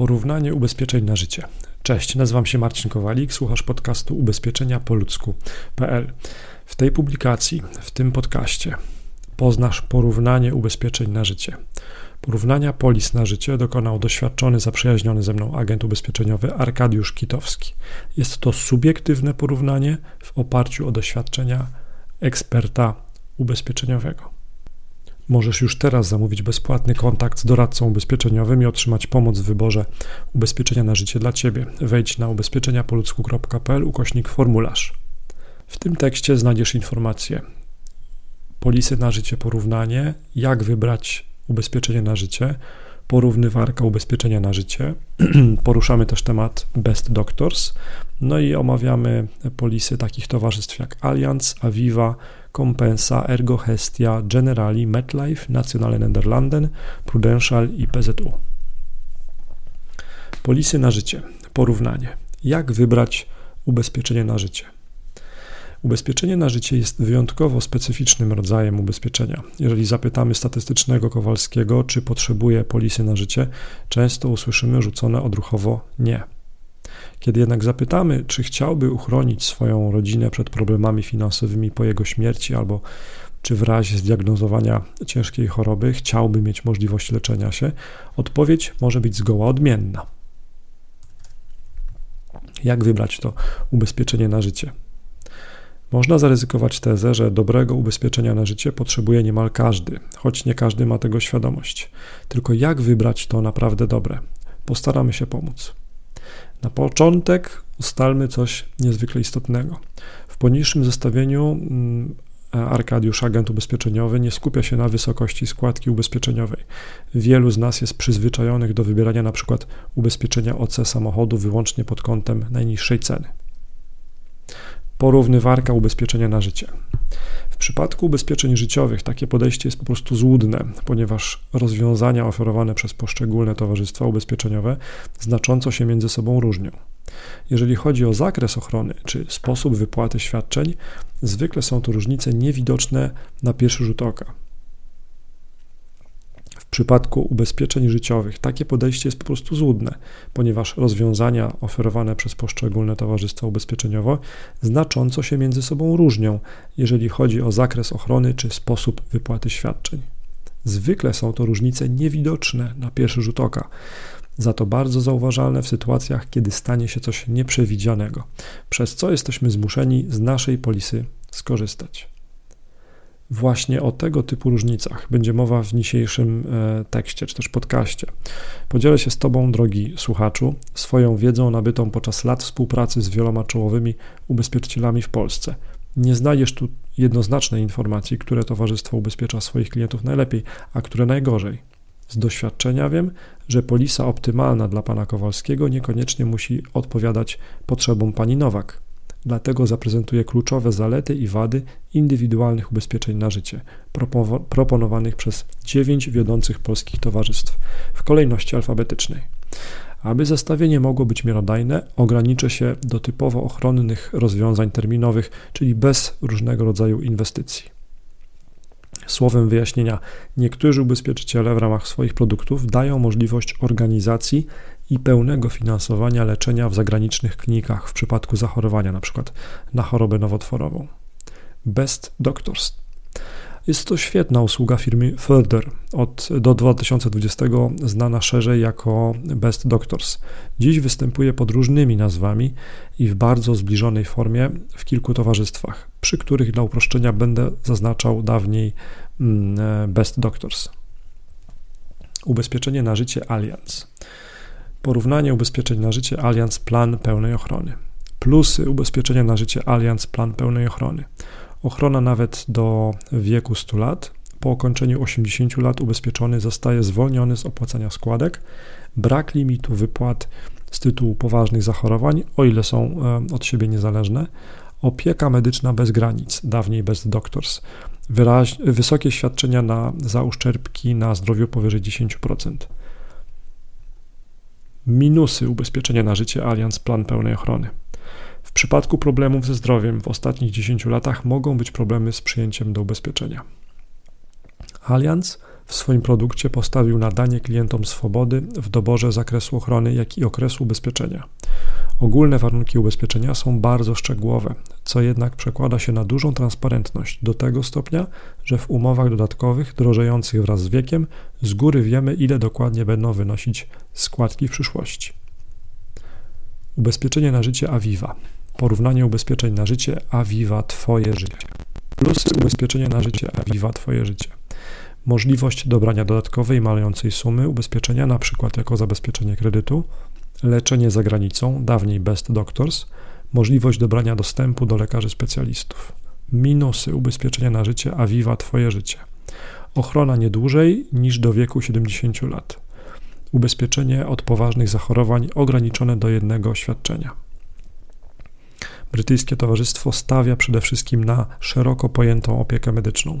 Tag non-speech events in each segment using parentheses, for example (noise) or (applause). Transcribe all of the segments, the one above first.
Porównanie ubezpieczeń na życie. Cześć, nazywam się Marcin Kowalik, słuchasz podcastu ubezpieczenia po ludzku.pl. W tej publikacji, w tym podcaście poznasz porównanie ubezpieczeń na życie. Porównania polis na życie dokonał doświadczony, zaprzyjaźniony ze mną agent ubezpieczeniowy Arkadiusz Kitowski. Jest to subiektywne porównanie w oparciu o doświadczenia eksperta ubezpieczeniowego. Możesz już teraz zamówić bezpłatny kontakt z doradcą ubezpieczeniowym i otrzymać pomoc w wyborze ubezpieczenia na życie dla Ciebie. Wejdź na ubezpieczeniapoludzku.pl ukośnik formularz. W tym tekście znajdziesz informacje polisy na życie porównanie, jak wybrać ubezpieczenie na życie, porównywarka ubezpieczenia na życie. (clears throat) Poruszamy też temat Best Doctors, no i omawiamy polisy takich towarzystw jak Allianz, Aviva, Compensa, Ergo Hestia, Generali, MetLife, Nationale Nederlanden, Prudential i PZU. Polisy na życie. Porównanie. Jak wybrać ubezpieczenie na życie? Ubezpieczenie na życie jest wyjątkowo specyficznym rodzajem ubezpieczenia. Jeżeli zapytamy statystycznego Kowalskiego, czy potrzebuje polisy na życie, często usłyszymy rzucone odruchowo nie. Kiedy jednak zapytamy, czy chciałby uchronić swoją rodzinę przed problemami finansowymi po jego śmierci, albo czy w razie zdiagnozowania ciężkiej choroby chciałby mieć możliwość leczenia się, odpowiedź może być zgoła odmienna. Jak wybrać to ubezpieczenie na życie? Można zaryzykować tezę, że dobrego ubezpieczenia na życie potrzebuje niemal każdy, choć nie każdy ma tego świadomość. Tylko jak wybrać to naprawdę dobre? Postaramy się pomóc. Na początek ustalmy coś niezwykle istotnego. W poniższym zestawieniu mm, Arkadiusz, agent ubezpieczeniowy, nie skupia się na wysokości składki ubezpieczeniowej. Wielu z nas jest przyzwyczajonych do wybierania np. ubezpieczenia OC samochodu wyłącznie pod kątem najniższej ceny porównywarka ubezpieczenia na życie. Przypadku ubezpieczeń życiowych takie podejście jest po prostu złudne, ponieważ rozwiązania oferowane przez poszczególne towarzystwa ubezpieczeniowe znacząco się między sobą różnią. Jeżeli chodzi o zakres ochrony czy sposób wypłaty świadczeń, zwykle są to różnice niewidoczne na pierwszy rzut oka. W przypadku ubezpieczeń życiowych takie podejście jest po prostu złudne, ponieważ rozwiązania oferowane przez poszczególne towarzystwa ubezpieczeniowe znacząco się między sobą różnią, jeżeli chodzi o zakres ochrony czy sposób wypłaty świadczeń. Zwykle są to różnice niewidoczne na pierwszy rzut oka, za to bardzo zauważalne w sytuacjach, kiedy stanie się coś nieprzewidzianego, przez co jesteśmy zmuszeni z naszej polisy skorzystać. Właśnie o tego typu różnicach będzie mowa w dzisiejszym e, tekście, czy też podcaście. Podzielę się z Tobą, drogi słuchaczu, swoją wiedzą nabytą podczas lat współpracy z wieloma czołowymi ubezpieczycielami w Polsce. Nie znajdziesz tu jednoznacznej informacji, które towarzystwo ubezpiecza swoich klientów najlepiej, a które najgorzej. Z doświadczenia wiem, że polisa optymalna dla pana Kowalskiego niekoniecznie musi odpowiadać potrzebom pani Nowak. Dlatego zaprezentuję kluczowe zalety i wady indywidualnych ubezpieczeń na życie, proponowanych przez dziewięć wiodących polskich towarzystw w kolejności alfabetycznej. Aby zestawienie mogło być miarodajne, ograniczę się do typowo ochronnych rozwiązań terminowych, czyli bez różnego rodzaju inwestycji. Słowem wyjaśnienia, niektórzy ubezpieczyciele w ramach swoich produktów dają możliwość organizacji i pełnego finansowania leczenia w zagranicznych klinikach w przypadku zachorowania np. na chorobę nowotworową. Best Doctors. Jest to świetna usługa firmy Further, od, do 2020 znana szerzej jako Best Doctors. Dziś występuje pod różnymi nazwami i w bardzo zbliżonej formie w kilku towarzystwach, przy których dla uproszczenia będę zaznaczał dawniej mm, e, Best Doctors. Ubezpieczenie na życie Allianz. Porównanie ubezpieczeń na życie Allianz Plan pełnej ochrony. Plusy ubezpieczenia na życie Allianz Plan pełnej ochrony. Ochrona nawet do wieku 100 lat. Po ukończeniu 80 lat ubezpieczony zostaje zwolniony z opłacania składek. Brak limitu wypłat z tytułu poważnych zachorowań, o ile są e, od siebie niezależne. Opieka medyczna bez granic, dawniej bez doctors. Wyraź, wysokie świadczenia na, za uszczerbki na zdrowiu powyżej 10%. Minusy ubezpieczenia na życie Allianz Plan pełnej ochrony. W przypadku problemów ze zdrowiem w ostatnich 10 latach mogą być problemy z przyjęciem do ubezpieczenia. Allianz w swoim produkcie postawił na danie klientom swobody w doborze zakresu ochrony, jak i okresu ubezpieczenia. Ogólne warunki ubezpieczenia są bardzo szczegółowe, co jednak przekłada się na dużą transparentność do tego stopnia, że w umowach dodatkowych drożejących wraz z wiekiem z góry wiemy, ile dokładnie będą wynosić składki w przyszłości. Ubezpieczenie na życie Aviva. Porównanie ubezpieczeń na życie Aviva Twoje życie. Plusy ubezpieczenia na życie Aviva Twoje życie. Możliwość dobrania dodatkowej malejącej sumy ubezpieczenia, np. jako zabezpieczenie kredytu, leczenie za granicą, dawniej Best Doctors, możliwość dobrania dostępu do lekarzy specjalistów. Minusy ubezpieczenia na życie Aviva Twoje życie. Ochrona nie dłużej niż do wieku 70 lat. Ubezpieczenie od poważnych zachorowań ograniczone do jednego świadczenia. Brytyjskie Towarzystwo stawia przede wszystkim na szeroko pojętą opiekę medyczną.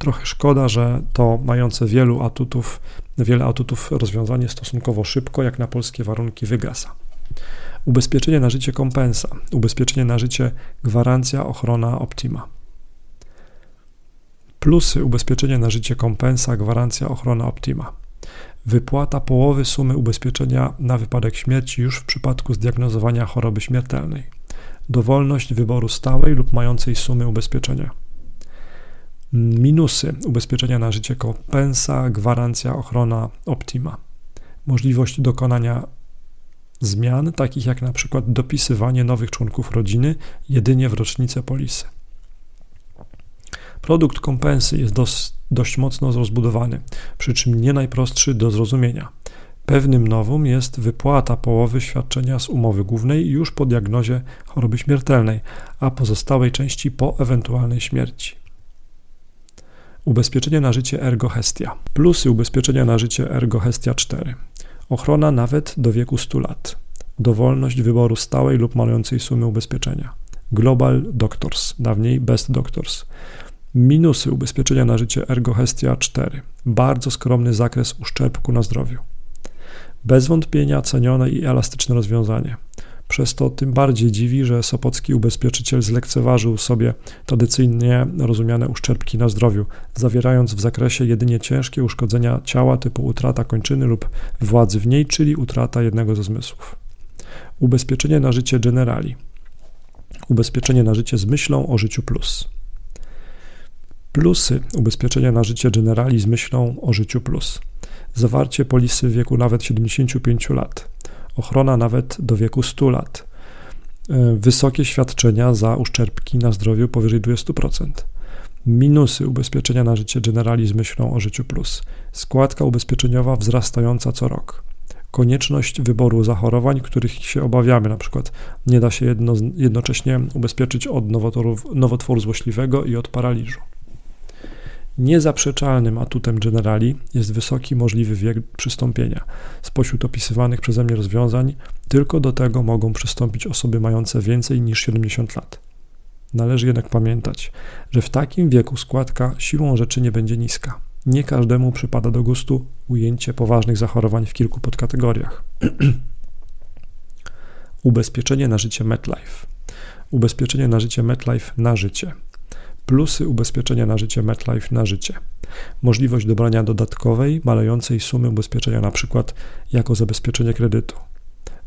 Trochę szkoda, że to mające wielu atutów, wiele atutów rozwiązanie stosunkowo szybko, jak na polskie warunki, wygasa. Ubezpieczenie na życie kompensa, ubezpieczenie na życie gwarancja ochrona optima. Plusy ubezpieczenia na życie kompensa, gwarancja ochrona optima. Wypłata połowy sumy ubezpieczenia na wypadek śmierci już w przypadku zdiagnozowania choroby śmiertelnej. Dowolność wyboru stałej lub mającej sumy ubezpieczenia Minusy ubezpieczenia na życie kompensa, gwarancja, ochrona Optima. Możliwość dokonania zmian, takich jak na przykład dopisywanie nowych członków rodziny jedynie w rocznicę polisy. Produkt kompensy jest dos, dość mocno rozbudowany, przy czym nie najprostszy do zrozumienia. Pewnym nowum jest wypłata połowy świadczenia z umowy głównej już po diagnozie choroby śmiertelnej, a pozostałej części po ewentualnej śmierci. Ubezpieczenie na życie Ergo Hestia. Plusy ubezpieczenia na życie Ergo Hestia 4. Ochrona nawet do wieku 100 lat. Dowolność wyboru stałej lub malejącej sumy ubezpieczenia. Global Doctors, dawniej Best Doctors. Minusy ubezpieczenia na życie Ergo Hestia 4. Bardzo skromny zakres uszczerbku na zdrowiu. Bez wątpienia cenione i elastyczne rozwiązanie. Przez to tym bardziej dziwi, że sopocki ubezpieczyciel zlekceważył sobie tradycyjnie rozumiane uszczerbki na zdrowiu, zawierając w zakresie jedynie ciężkie uszkodzenia ciała typu utrata kończyny lub władzy w niej, czyli utrata jednego ze zmysłów. Ubezpieczenie na życie generali. Ubezpieczenie na życie z myślą o życiu plus. Plusy ubezpieczenia na życie generali z myślą o życiu plus. Zawarcie polisy w wieku nawet 75 lat ochrona nawet do wieku 100 lat, e, wysokie świadczenia za uszczerbki na zdrowiu powyżej 20%. Minusy ubezpieczenia na życie Generali z myślą o życiu plus. Składka ubezpieczeniowa wzrastająca co rok. Konieczność wyboru zachorowań, których się obawiamy, na przykład nie da się jedno, jednocześnie ubezpieczyć od nowotworu złośliwego i od paraliżu. Niezaprzeczalnym atutem Generali jest wysoki możliwy wiek przystąpienia. Spośród opisywanych przeze mnie rozwiązań, tylko do tego mogą przystąpić osoby mające więcej niż 70 lat. Należy jednak pamiętać, że w takim wieku składka siłą rzeczy nie będzie niska. Nie każdemu przypada do gustu ujęcie poważnych zachorowań w kilku podkategoriach. (clears throat) Ubezpieczenie na życie MetLife. Ubezpieczenie na życie MetLife na życie. Plusy ubezpieczenia na życie MetLife na życie. Możliwość dobrania dodatkowej, malejącej sumy ubezpieczenia, np. jako zabezpieczenie kredytu.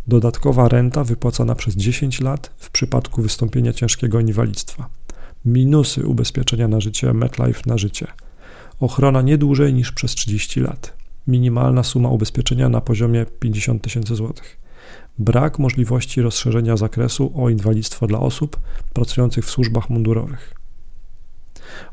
Dodatkowa renta wypłacana przez 10 lat w przypadku wystąpienia ciężkiego inwalidztwa. Minusy ubezpieczenia na życie MetLife na życie. Ochrona nie dłużej niż przez 30 lat. Minimalna suma ubezpieczenia na poziomie 50 tysięcy złotych. Brak możliwości rozszerzenia zakresu o inwalidztwo dla osób pracujących w służbach mundurowych.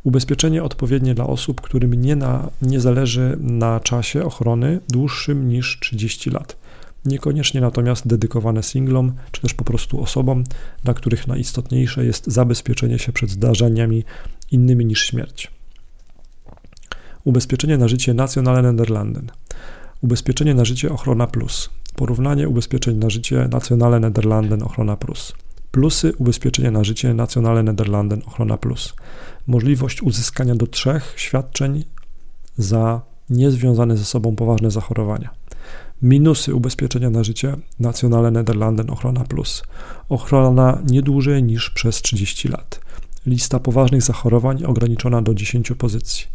Ubezpieczenie odpowiednie dla osób, którym nie, na, nie zależy na czasie ochrony dłuższym niż 30 lat. Niekoniecznie natomiast dedykowane singlom, czy też po prostu osobom, dla których najistotniejsze jest zabezpieczenie się przed zdarzeniami innymi niż śmierć. Ubezpieczenie na życie Nationale Nederlanden. Ubezpieczenie na życie Ochrona Plus. Porównanie ubezpieczeń na życie Nationale Nederlanden Ochrona Plus. Plusy ubezpieczenia na życie Nationale Nederlanden Ochrona Plus możliwość uzyskania do trzech świadczeń za niezwiązane ze sobą poważne zachorowania. Minusy ubezpieczenia na życie Nationale Nederlanden Ochrona Plus. Ochrona nie dłużej niż przez 30 lat. Lista poważnych zachorowań ograniczona do 10 pozycji.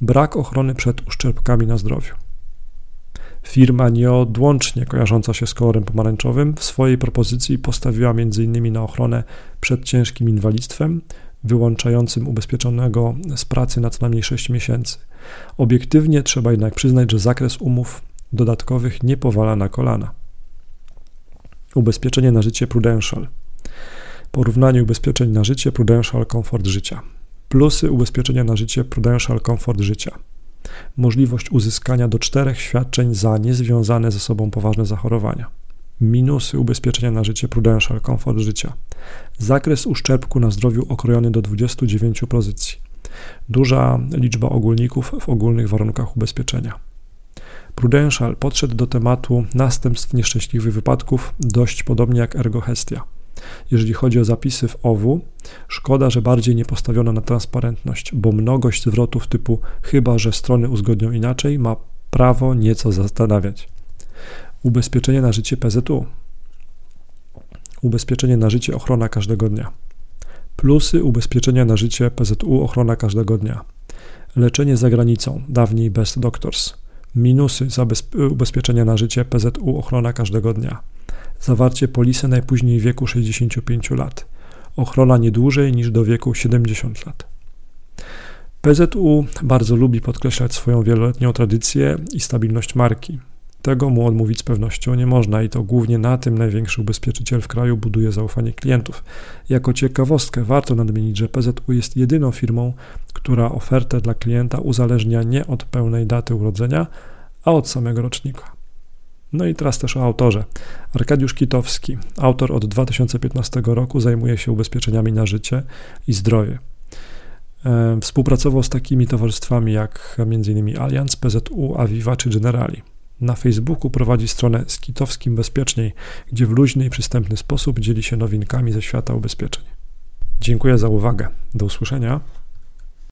brak ochrony przed uszczerbkami na zdrowiu. Firma nieodłącznie kojarząca się z kolorem pomarańczowym w swojej propozycji postawiła m.in. na ochronę przed ciężkim inwalidztwem, wyłączającym ubezpieczonego z pracy na co najmniej 6 miesięcy. Obiektywnie trzeba jednak przyznać, że zakres umów dodatkowych nie powala na kolana. Ubezpieczenie na życie Prudential. Porównanie ubezpieczeń na życie Prudential Komfort Życia. Plusy ubezpieczenia na życie Prudential Komfort Życia. Możliwość uzyskania do czterech świadczeń za niezwiązane ze sobą poważne zachorowania. Minusy ubezpieczenia na życie Prudential Komfort Życia. Zakres uszczerbku na zdrowiu okrojony do 29 pozycji. Duża liczba ogólników w ogólnych warunkach ubezpieczenia. Prudential podszedł do tematu następstw nieszczęśliwych wypadków dość podobnie jak Ergohestia. Jeżeli chodzi o zapisy w OWU, szkoda, że bardziej nie postawiono na transparentność, bo mnogość zwrotów typu chyba, że strony uzgodnią inaczej, ma prawo nieco zastanawiać. Ubezpieczenie na życie PZU. Ubezpieczenie na życie ochrona każdego dnia. Plusy ubezpieczenia na życie PZU ochrona każdego dnia. Leczenie za granicą, dawniej Best Doctors. Minusy ubezpieczenia na życie PZU ochrona każdego dnia. Zawarcie polisy najpóźniej w wieku 65 lat. Ochrona nie dłużej niż do wieku 70 lat. PZU bardzo lubi podkreślać swoją wieloletnią tradycję i stabilność marki. Tego mu odmówić z pewnością nie można i to głównie na tym największy ubezpieczyciel w kraju buduje zaufanie klientów. Jako ciekawostkę warto nadmienić, że PZU jest jedyną firmą, która ofertę dla klienta uzależnia nie od pełnej daty urodzenia, a od samego rocznika. No i teraz też o autorze. Arkadiusz Kitowski, autor od 2015 roku, zajmuje się ubezpieczeniami na życie i zdrowie. E, współpracował z takimi towarzystwami jak m.in. Allianz, PZU, Aviva czy Generali. Na Facebooku prowadzi stronę z Kitowskim Bezpieczniej, gdzie w luźny i przystępny sposób dzieli się nowinkami ze świata ubezpieczeń. Dziękuję za uwagę. Do usłyszenia.